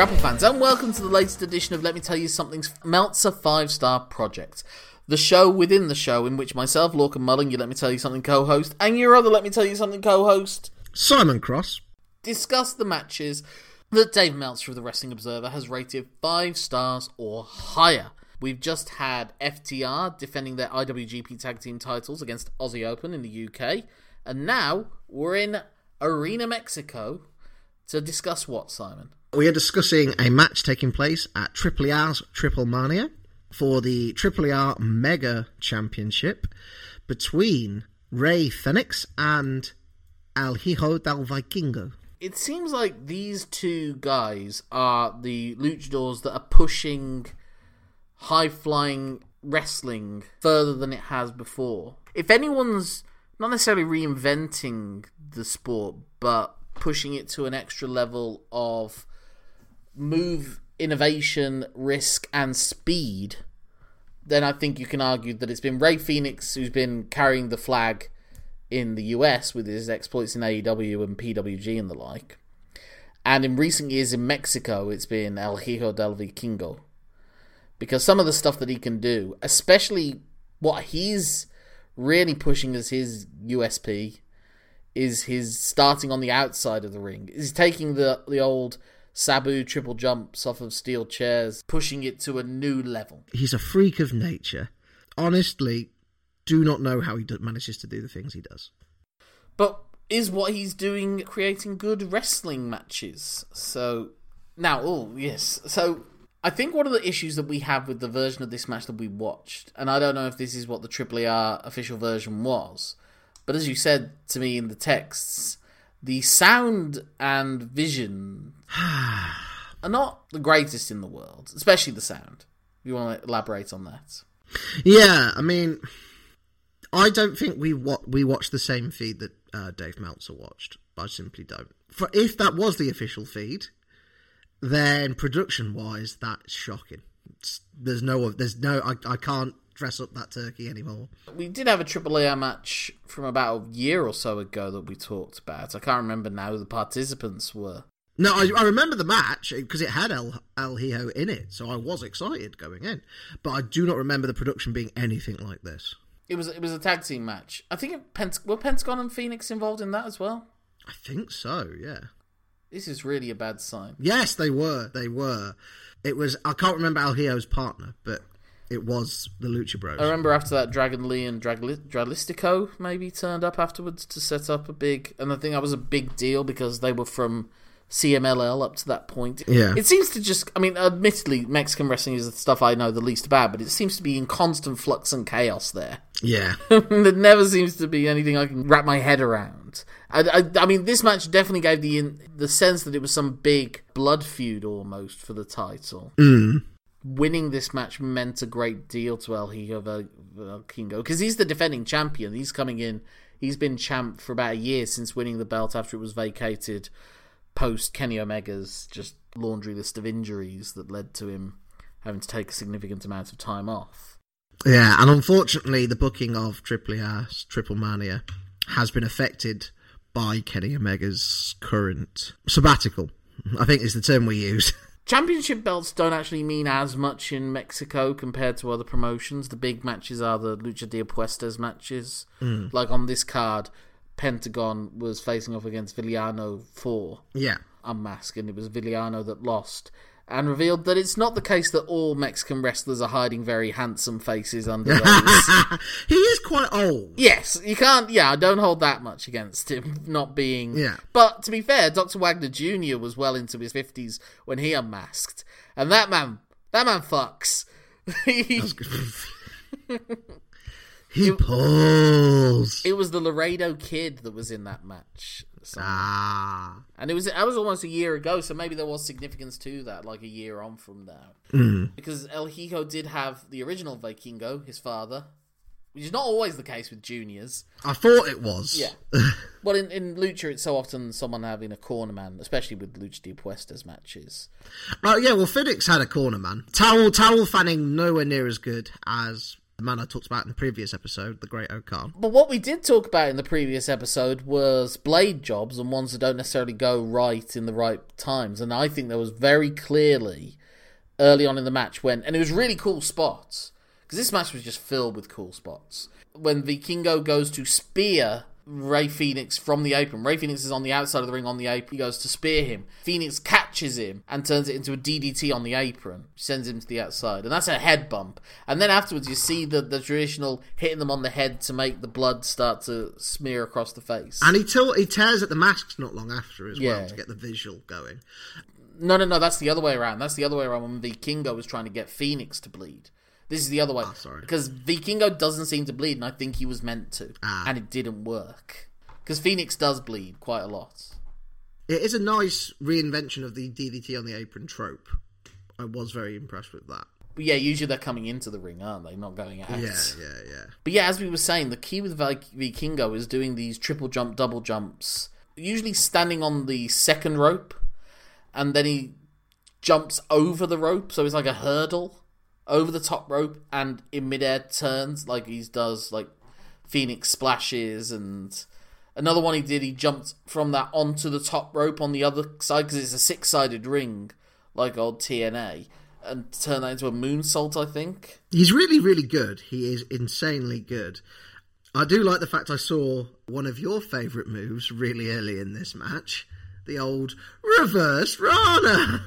Grapple fans, and welcome to the latest edition of Let Me Tell You Something's Meltzer 5 Star Project. The show within the show in which myself, Lorcan Mullan, your Let Me Tell You Something co host, and your other Let Me Tell You Something co host Simon Cross. discuss the matches that Dave Meltzer of the Wrestling Observer has rated 5 stars or higher. We've just had FTR defending their IWGP Tag Team titles against Aussie Open in the UK, and now we're in Arena Mexico to discuss what, Simon? We are discussing a match taking place at Triple A's Triple Mania for the Triple A Mega Championship between Rey Fenix and El Hijo del Vikingo. It seems like these two guys are the luchadors that are pushing high flying wrestling further than it has before. If anyone's not necessarily reinventing the sport, but pushing it to an extra level of move, innovation, risk, and speed, then I think you can argue that it's been Rey Fenix who's been carrying the flag in the US with his exploits in AEW and PWG and the like. And in recent years in Mexico, it's been El Hijo del Vikingo. Because some of the stuff that he can do, especially what he's really pushing as his USP, is his starting on the outside of the ring. He's taking the the old Sabu triple jumps off of steel chairs, pushing it to a new level. He's a freak of nature. Honestly, do not know how he do- manages to do the things he does. But is what he's doing creating good wrestling matches? So now, oh yes. So I think one of the issues that we have with the version of this match that we watched, and I don't know if this is what the AAA official version was, but as you said to me in the texts, the sound and vision are not the greatest in the world, especially the sound. You want to elaborate on that? Yeah, I mean, I don't think we wa- we watched the same feed that uh, Dave Meltzer watched. I simply don't. For if that was the official feed, then production wise, that's shocking. It's, there's no, there's no, I, I can't dress up that turkey anymore. We did have a AAA match from about a year or so ago that we talked about. I can't remember now who the participants were. No, I, I remember the match eh, because it had El, El Hijo in it, so I was excited going in. But I do not remember the production being anything like this. It was it was a tag team match. I think it, Pent- were Pentagon and Fenix involved in that as well. I think so, yeah. This is really a bad sign. Yes, they were. They were. It was. I can't remember El Hijo's partner, but it was the Lucha Bros. I remember after that, Dragon Lee and Dragli- Dralistico maybe turned up afterwards to set up a big, and I think that was a big deal because they were from CMLL up to that point. Yeah. It seems to just, I mean, admittedly, Mexican wrestling is the stuff I know the least about, but it seems to be in constant flux and chaos there. Yeah. there never seems to be anything I can wrap my head around. I, I, I mean, this match definitely gave the in, the sense that it was some big blood feud almost for the title. Mm. Winning this match meant a great deal to El Hijo because he's the defending champion. He's coming in. He's been champ for about a year since winning the belt after it was vacated post Kenny Omega's just laundry list of injuries that led to him having to take a significant amount of time off. Yeah, and unfortunately, the booking of Triple A's Triple Mania has been affected by Kenny Omega's current sabbatical. I think is the term we use. Championship belts don't actually mean as much in Mexico compared to other promotions. The big matches are the Lucha de Apuestas matches. Hmm. Like on this card, Pentagon was facing off against Villano 4 yeah. unmasked, and it was Villano that lost. And revealed that it's not the case that all Mexican wrestlers are hiding very handsome faces under those. he is quite old. Yes, you can't. Yeah, I don't hold that much against him not being. Yeah. But to be fair, Dr. Wagner Jr. was well into his fifties when he unmasked, and that man, that man fucks. He- He pulls. it was the Laredo kid that was in that match, So- Ah. and it was that was almost a year ago. So maybe there was significance to that, like a year on from now, because El Hijo did have the original Vikingo, his father, which is not always the case with juniors. I thought it was. Yeah. Well, in, in Lucha, it's so often someone having a corner man, especially with Lucha de Puestas matches. Uh, yeah, well, Fenix had a corner man. Towel, towel fanning nowhere near as good as the man I talked about in the previous episode, the Great O-Khan. But what we did talk about in the previous episode was blade jobs and ones that don't necessarily go right in the right times. And I think there was very clearly early on in the match when, and it was really cool spots because this match was just filled with cool spots. When Vikingo goes to spear Rey Fenix from the apron. Rey Fenix is on the outside of the ring on the apron. He goes to spear him. Fenix catches him and turns it into a DDT on the apron. Sends him to the outside. And that's a head bump. And then afterwards, you see the, the traditional hitting them on the head to make the blood start to smear across the face. And he, till, he tears at the masks not long after as Yeah. well to get the visual going. No, no, no, that's the other way around. That's the other way around when Vikingo was trying to get Fenix to bleed. This is the other way. sorry. Because Vikingo doesn't seem to bleed, and I think he was meant to. Ah. And it didn't work. Because Fenix does bleed quite a lot. It is a nice reinvention of the DDT on the apron trope. I was very impressed with that. But yeah, usually they're coming into the ring, aren't they? Not going out. Yeah, yeah, yeah. But yeah, as we were saying, the key with Vi- Vikingo is doing these triple jump, double jumps, usually standing on the second rope, and then he jumps over the rope, so it's like a hurdle over the top rope, and in midair turns like he does like Phoenix splashes, and another one he did, he jumped from that onto the top rope on the other side because it's a six sided ring, like old TNA, and turn that into a moonsault, I think. He's really, really good. He is insanely good. I do like the fact I saw one of your favourite moves really early in this match. The old reverse Rana.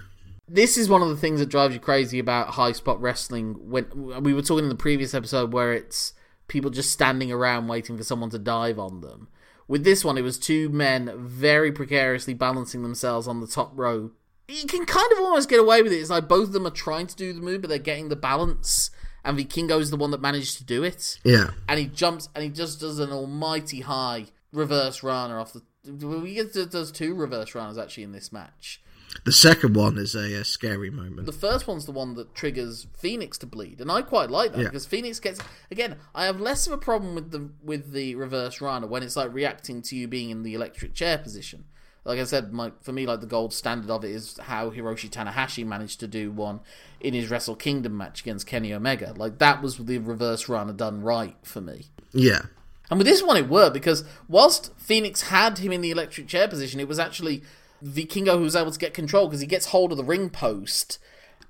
This is one of the things that drives you crazy about high spot wrestling. When we were talking in the previous episode, where it's people just standing around waiting for someone to dive on them. With this one, it was two men very precariously balancing themselves on the top rope. You can kind of almost get away with it. It's like both of them are trying to do the move, but they're getting the balance. And Vikingo is the one that managed to do it. Yeah. And he jumps and he just does an almighty high reverse Rana off the. We get does two reverse Ranas actually in this match. The second one is a, uh scary moment. The first one's the one that triggers Fenix to bleed, and I quite like that Yeah. because Fenix gets again. I have less of a problem with the with the reverse Rana when it's like reacting to you being in the electric chair position. Like I said, my, for me, like the gold standard of it is how Hiroshi Tanahashi managed to do one in his Wrestle Kingdom match against Kenny Omega. Like that was the reverse Rana done right for me. Yeah. And with this one, it worked because whilst Fenix had him in the electric chair position, it was actually Vikingo who was able to get control because he gets hold of the ring post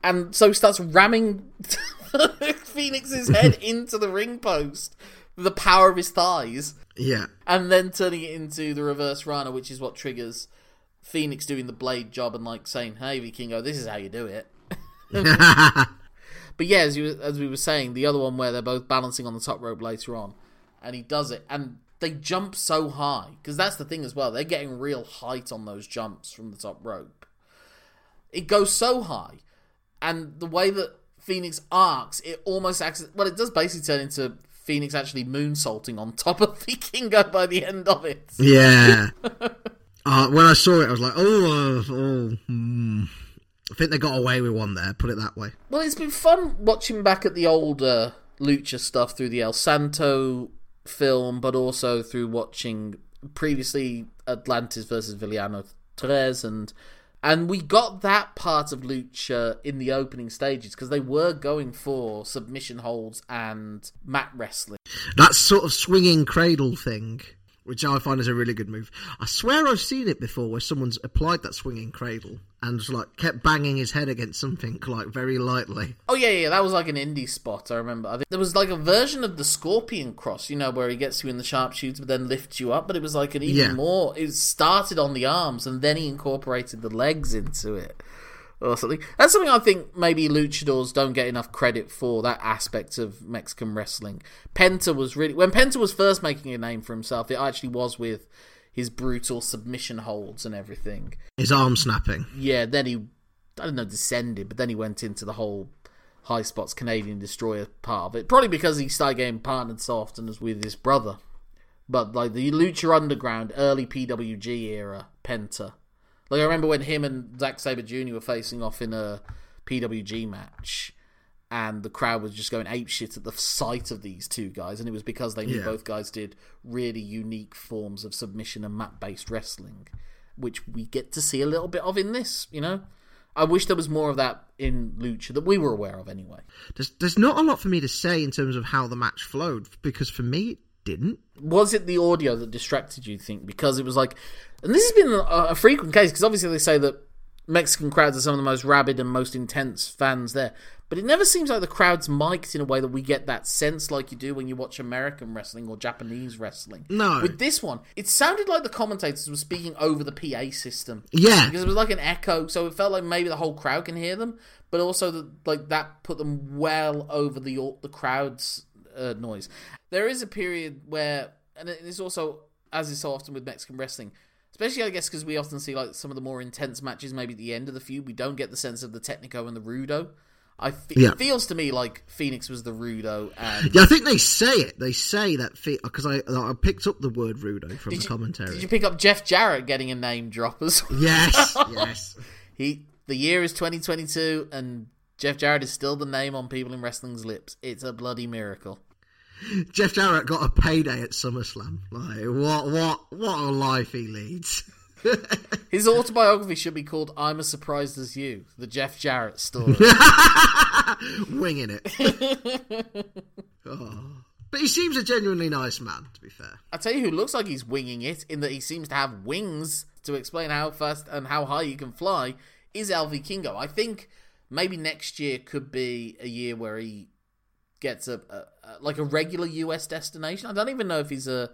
and so starts ramming Fenix's head into the ring post with the power of his thighs Yeah. and then turning it into the reverse Rana, which is what triggers Fenix doing the blade job and like saying, "Hey, Vikingo, this is how you do it." But yeah, as you as we were saying, the other one where they're both balancing on the top rope later on, and he does it, and they jump so high because that's the thing as well. They're getting real height on those jumps from the top rope. It goes so high, and the way that Fenix arcs, it almost acts. Well, it does basically turn into Fenix actually moonsaulting on top of Vikingo by the end of it. Yeah. uh, when I saw it, I was like, oh, uh, oh. Hmm. I think they got away with one there. Put it that way. Well, it's been fun watching back at the older Lucha stuff through the El Santo film, but also through watching previously Atlantis versus Villano Tres, and and we got that part of Lucha in the opening stages because they were going for submission holds and mat wrestling. That sort of swinging cradle thing, which I find is a really good move. I swear I've seen it before where someone's applied that swinging cradle and just like kept banging his head against something like very lightly. Oh yeah, yeah, that was like an indie spot. I remember. I think there was like a version of the Scorpion Cross, you know, where he gets you in the sharpshooter, but then lifts you up. But it was like an even Yeah. more. It started on the arms, and then he incorporated the legs into it, or something. That's something I think maybe luchadors don't get enough credit for. That aspect of Mexican wrestling. Penta was really when Penta was first making a name for himself. It actually was with his brutal submission holds and everything His arm snapping. yeah, then he, I don't know, descended, but then he went into the whole High Spots Canadian Destroyer part of it. Probably because he started getting partnered so often as with his brother. But like the Lucha Underground, early PWG era, Penta. Like I remember when him and Zack Sabre Jr. were facing off in a PWG match, and the crowd was just going ape shit at the sight of these two guys, and it was because they knew Yeah. both guys did really unique forms of submission and mat based wrestling, which we get to see a little bit of in this. You know, I wish there was more of that in Lucha that we were aware of anyway. There's, there's not a lot for me to say in terms of how the match flowed because for me didn't. Was it the audio that distracted you? Think because it was like, and this has been a, a frequent case because obviously they say that Mexican crowds are some of the most rabid and most intense fans there, but it never seems like the crowd's mic'd in a way that we get that sense like you do when you watch American wrestling or Japanese wrestling. No. with this one, it sounded like the commentators were speaking over the PA system. Yeah. because it was like an echo, so it felt like maybe the whole crowd can hear them, but also like that put them well over the the crowd's uh, noise. There is a period where, and it's also as is so often with Mexican wrestling, especially I guess because we often see like some of the more intense matches, maybe at the end of the feud, we don't get the sense of the Technico and the Rudo. I fe- Yeah. it feels to me like Fenix was the Rudo, and Yeah, I think they say it. They say that because I I picked up the word rudo from the you, commentary. did you pick up Jeff Jarrett getting a name drop as well? Yes, yes. He the year is 2022 and Jeff Jarrett is still the name on people in wrestling's lips. It's a bloody miracle. Jeff Jarrett got a payday at SummerSlam. Like what? What? What a life he leads. His autobiography should be called "I'm as surprised as you," the Jeff Jarrett story. Winging it. Oh. But he seems a genuinely nice man. To be fair. I tell you who looks like he's winging it in that he seems to have wings to explain how fast and how high you can fly is El Vikingo. I think maybe next year could be a year where he gets a, a, a like a regular US destination. I don't even know if he's a.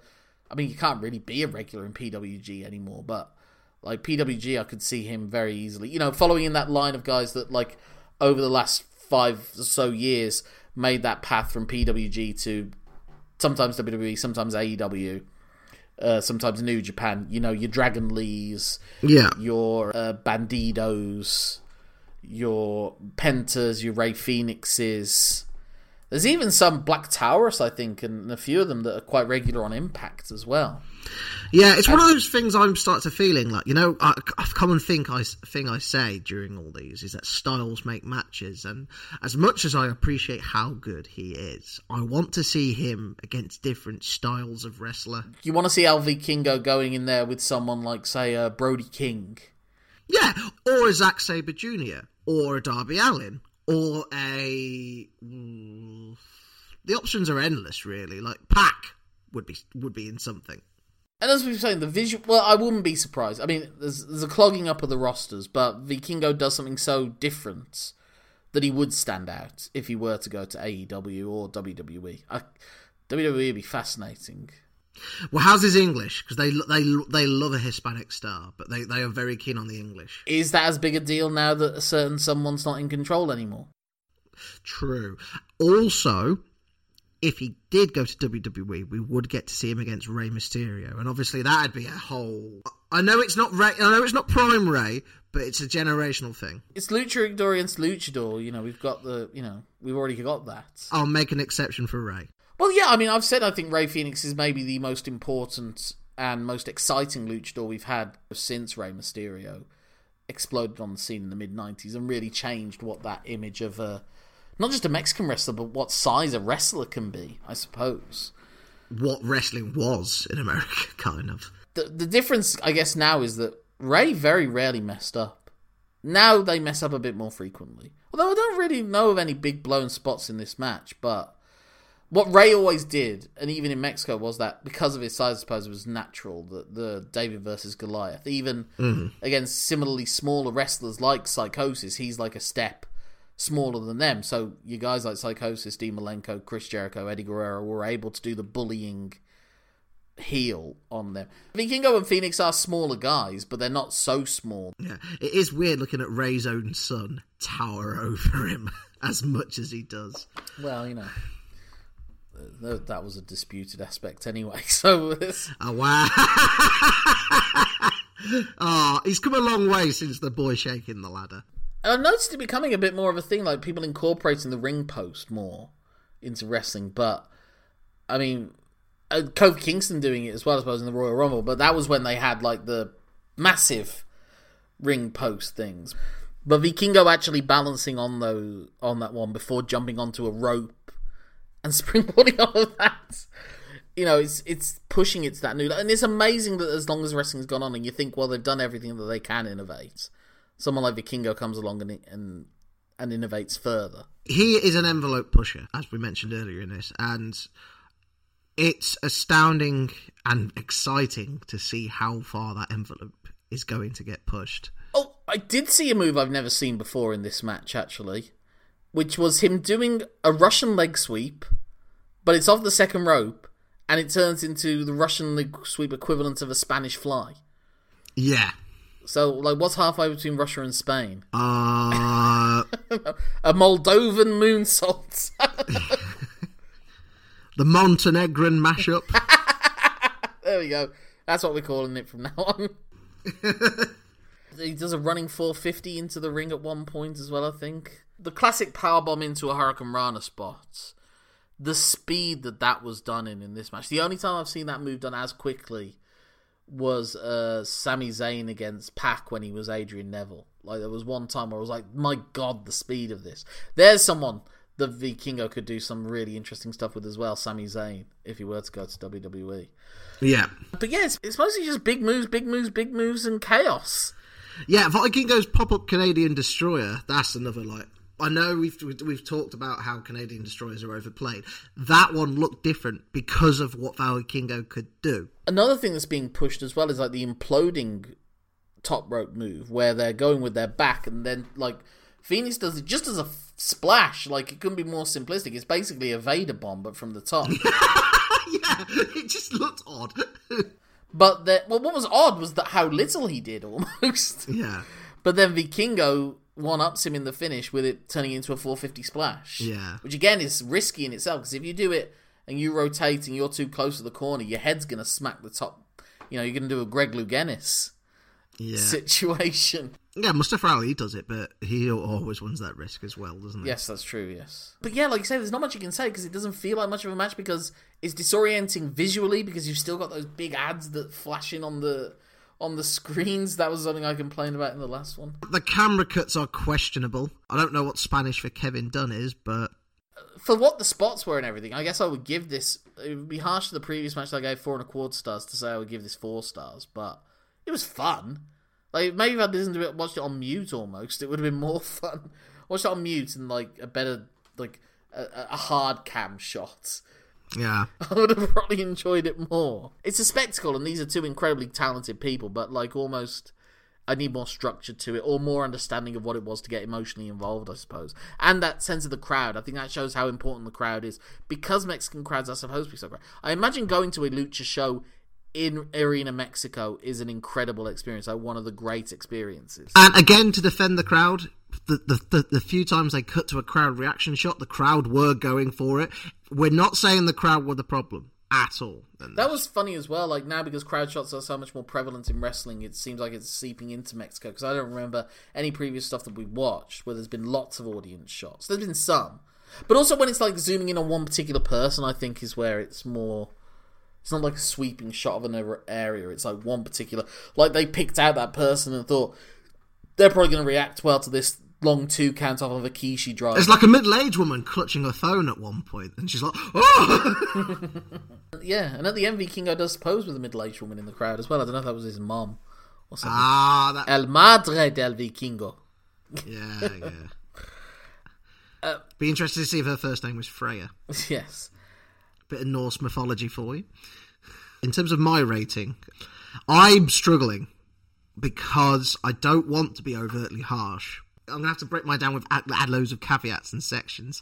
I mean, you can't really be a regular in PWG anymore, but like PWG, I could see him very easily. You know, following in that line of guys that like over the last five or so years made that path from PWG to sometimes WWE, sometimes AEW, uh, sometimes New Japan. You know, your Dragon Lees, Yeah. your uh, Bandidos, your Pentas, your Rey Fenixes. There's even some Black Taurus, I think, and a few of them that are quite regular on Impact as well. Yeah, it's one of those things I'm starting to feeling like you know a, a common thing I thing I say during all these is that styles make matches, and as much as I appreciate how good he is, I want to see him against different styles of wrestler. You want to see El Vikingo going in there with someone like, say, uh, Brody King. Yeah, or a Zack Sabre Jr. or a Darby Allin or a. mm, the options are endless, really. Like Pac would be would be in something. And as we were saying, the visual. Well, I wouldn't be surprised. I mean, there's, there's a clogging up of the rosters, but Vikingo does something so different that he would stand out if he were to go to AEW or WWE. I, WWE would be fascinating. Well, how's his English? Because they they they love a Hispanic star, but they, they are very keen on the English. Is that as big a deal now that a certain someone's not in control anymore? True. Also, if he did go to WWE, we would get to see him against Rey Mysterio, and obviously that'd be a whole. I know it's not Rey. I know it's not Prime Rey, but it's a generational thing. It's Luchador against Luchador. You know, we've got the. You know, we've already got that. I'll make an exception for Rey. Well, yeah, I mean, I've said I think Rey Fenix is maybe the most important and most exciting luchador we've had since Rey Mysterio exploded on the scene in the mid 90s and really changed what that image of a not just a Mexican wrestler, but what size a wrestler can be, I suppose. What wrestling was in America, kind of. The, the difference, I guess, now is that Rey very rarely messed up. Now they mess up a bit more frequently. Although I don't really know of any big blown spots in this match, but what Rey always did, and even in Mexico, was that because of his size, I suppose it was natural that the David versus Goliath, even mm-hmm. against similarly smaller wrestlers like Psychosis, he's like a step smaller than them. So you guys like Psychosis, Dean Malenko, Chris Jericho, Eddie Guerrero were able to do the bullying heel on them. Vikingo and Fenix are smaller guys, but they're not so small. Yeah, it is weird looking at Rey's own son tower over him as much as he does. Well, you know. Th- That was a disputed aspect anyway, so it's- Oh wow! oh, he's come a long way since the boy shaking the ladder. I've noticed it becoming a bit more of a thing, like people incorporating the ring post more into wrestling. But I mean, uh, Kofi Kingston doing it as well, I suppose, in the Royal Rumble. But that was when they had like the massive ring post things. But Vikingo actually balancing on those on that one before jumping onto a rope and springboarding off of that. You know, it's it's pushing it to that new and it's amazing that as long as wrestling's gone on and you think, well, they've done everything that they can innovate. Someone like Vikingo comes along and and and innovates further. He is an envelope pusher, as we mentioned earlier in this, and it's astounding and exciting to see how far that envelope is going to get pushed. Oh, I did see a move I've never seen before in this match, actually, which was him doing a Russian leg sweep, but it's off the second rope, and it turns into the Russian leg sweep equivalent of a Spanish fly. Yeah. So, like, what's halfway between Russia and Spain? Uh, a Moldovan moonsault. the Montenegrin mashup. there we go. That's what we're calling it from now on. he does a running 450 into the ring at one point as well, I think. The classic power bomb into a Hurricane Rana spot. The speed that that was done in in this match. The only time I've seen that move done as quickly was uh, Sami Zayn against Pac when he was Adrian Neville. Like there was one time where I was like, my god, the speed of this. There's someone the Vikingo could do some really interesting stuff with as well, Sami Zayn, if he were to go to WWE. Yeah. But yeah, it's, it's mostly just big moves, big moves, big moves, and chaos. Yeah, Vikingo's pop up Canadian Destroyer, that's another like I know we've we've talked about how Canadian destroyers are overplayed. That one looked different because of what Vikingo could do. Another thing that's being pushed as well is like the imploding top rope move, where they're going with their back, and then like Fenix does it just as a f- splash. Like it couldn't be more simplistic. It's basically a Vader bomb, but from the top. yeah, it just looked odd. but the, well, what was odd was that how little he did almost. Yeah. But then Vikingo one ups him in the finish with it turning into a 450 splash. Yeah. Which again is risky in itself because if you do it and you rotate and you're too close to the corner, your head's going to smack the top. You know, you're going to do a Greg Louganis yeah. situation. Yeah, Mustafa Ali does it, but he always runs that risk as well, doesn't he? Yes, that's true, yes. But yeah, like you say, there's not much you can say because it doesn't feel like much of a match because it's disorienting visually because you've still got those big ads that flash in on the on the screens. That was something I complained about in the last one. The camera cuts are questionable. I don't know what Spanish for Kevin Dunn is, but for what the spots were and everything, I guess I would give this. It would be harsh to the previous match that I gave four and a quarter stars to say I would give this four stars, but it was fun. Like maybe if I'd listened to it, watched it on mute almost, it would have been more fun. Watched it on mute and like a better like a, a hard cam shot yeah. I would have probably enjoyed it more. It's a spectacle, and these are two incredibly talented people, but like almost. I need more structure to it, or more understanding of what it was to get emotionally involved, I suppose. And that sense of the crowd. I think that shows how important the crowd is. Because Mexican crowds are supposed to be so great. I imagine going to a lucha show in Arena Mexico is an incredible experience, like one of the great experiences. And again, to defend the crowd, the, the, the, the, few times they cut to a crowd reaction shot, the crowd were going for it. We're not saying the crowd were the problem at all. That was funny as well. Like now, because crowd shots are so much more prevalent in wrestling, it seems like it's seeping into Mexico. Because I don't remember any previous stuff that we watched where there's been lots of audience shots. There's been some, but also when it's like zooming in on one particular person, I think is where it's more. It's not like a sweeping shot of an area. It's like one particular. Like they picked out that person and thought they're probably going to react well to this long two count off of a key she drives. It's like a middle-aged woman clutching her phone at one point, and she's like, "Oh!" yeah, and at the end, Vikingo does pose with a middle-aged woman in the crowd as well. I don't know if that was his mom or something. Ah, that... El Madre del Vikingo. Yeah, yeah. uh, Be interested to see if her first name was Freya. Yes. Bit of Norse mythology for you. In terms of my rating, I'm struggling because I don't want to be overtly harsh I'm gonna have to break my down with add, add loads of caveats and sections.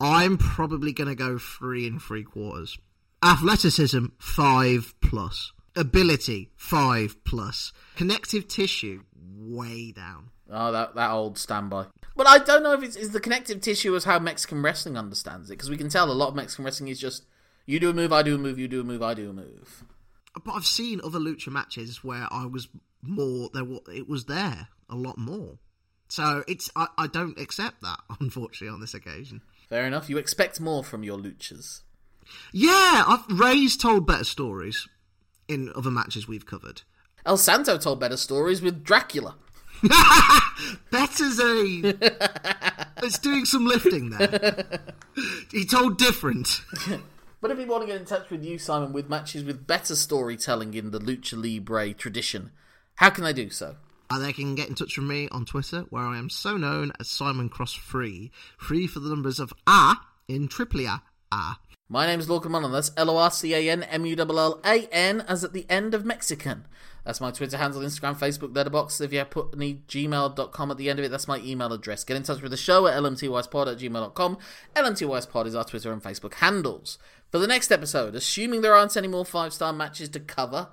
I'm probably gonna go three and three quarters. Athleticism five plus. Ability five plus. Connective tissue way down. Oh, that that old standby. But I don't know if it's is the connective tissue as how Mexican wrestling understands it because we can tell a lot of Mexican wrestling is just you do a move, I do a move, you do a move, I do a move. But I've seen other lucha matches where I was more there. It was there a lot more. So it's I, I don't accept that, unfortunately, on this occasion. Fair enough. You expect more from your luchas. Yeah, I've, Rey's told better stories in other matches we've covered. El Santo told better stories with Dracula. Bettersy! it's doing some lifting there. He told different. But if you want to get in touch with you, Simon, with matches with better storytelling in the Lucha Libre tradition, how can they do so? They can get in touch with me on Twitter, where I am so known as Simon Cross Free. Free for the numbers of A in triply A. A. My name's Lorcan Mullan. That's L O R C A N M U L L A N, as at the end of Mexican. That's my Twitter handle, Instagram, Facebook, Letterboxd. If you put any gmail.com at the end of it, that's my email address. Get in touch with the show at lmtyspod at gmail.com. lmtyspod is our Twitter and Facebook handles. For the next episode, assuming there aren't any more five star matches to cover,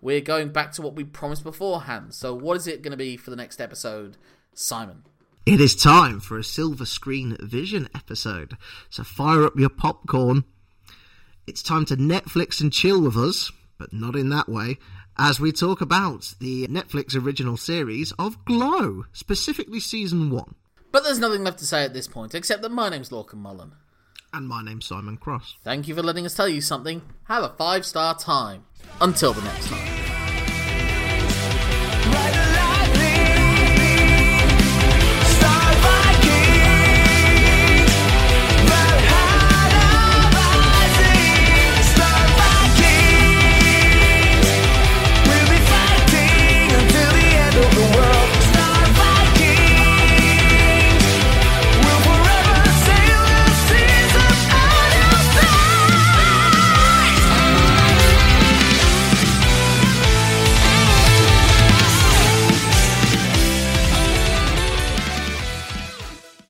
we're going back to what we promised beforehand. So, what is it going to be for the next episode, Simon? It is time for a silver screen vision episode. So fire up your popcorn. It's time to Netflix and chill with us, but not in that way, as we talk about the Netflix original series of Glow, specifically season one. But there's nothing left to say at this point, except that my name's Lorcan Mullan. And my name's Simon Cross. Thank you for letting us tell you something. Have a five star time. Until the next time.